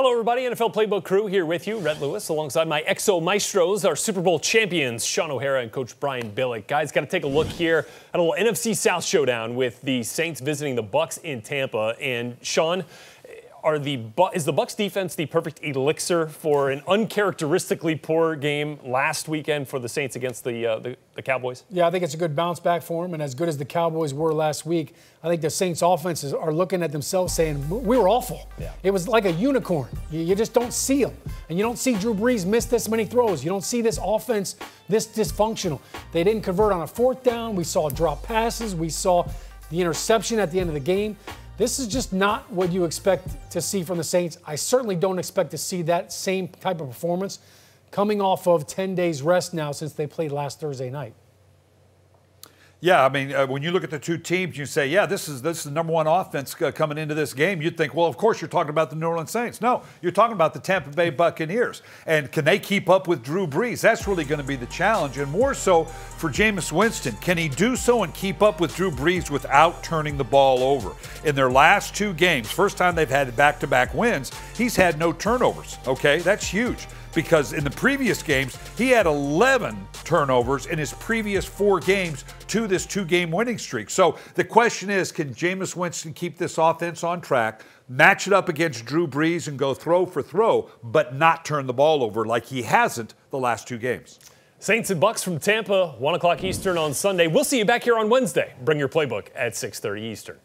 Hello, everybody. NFL Playbook crew here with you. Rhett Lewis alongside my Exo Maestros, our Super Bowl champions, Shaun O'Hara and Coach Brian Billick. Guys, got to take a look here at a little NFC South showdown with the Saints visiting the Bucs in Tampa. And Shaun, are the is the Bucs defense the perfect elixir for an uncharacteristically poor game last weekend for the Saints against the, uh, the, the Cowboys? Yeah, I think it's a good bounce back for them, and as good as the Cowboys were last week, I think the Saints offenses are looking at themselves saying we were awful. Yeah. It was like a unicorn. You, you just don't see them, and you don't see Drew Brees miss this many throws. You don't see this offense this dysfunctional. They didn't convert on a fourth down. We saw drop passes. We saw the interception at the end of the game. This is just not what you expect to see from the Saints. I certainly don't expect to see that same type of performance coming off of 10 days rest now since they played last Thursday night. Yeah, I mean, uh, when you look at the two teams, you say, yeah, this is this is the number one offense uh, coming into this game. You'd think, well, of course, you're talking about the New Orleans Saints. No, you're talking about the Tampa Bay Buccaneers. And can they keep up with Drew Brees? That's really going to be the challenge, and more so for Jameis Winston. Can he do so and keep up with Drew Brees without turning the ball over? In their last two games, first time they've had back-to-back wins, he's had no turnovers. Okay, that's huge because in the previous games, he had 11 turnovers in his previous four games to this two game winning streak. So the question is can Jameis Winston keep this offense on track, match it up against Drew Brees, and go throw for throw, but not turn the ball over like he hasn't the last two games? Saints and Bucs from Tampa, 1 o'clock Eastern on Sunday. We'll see you back here on Wednesday. Bring your playbook at 6.30 Eastern.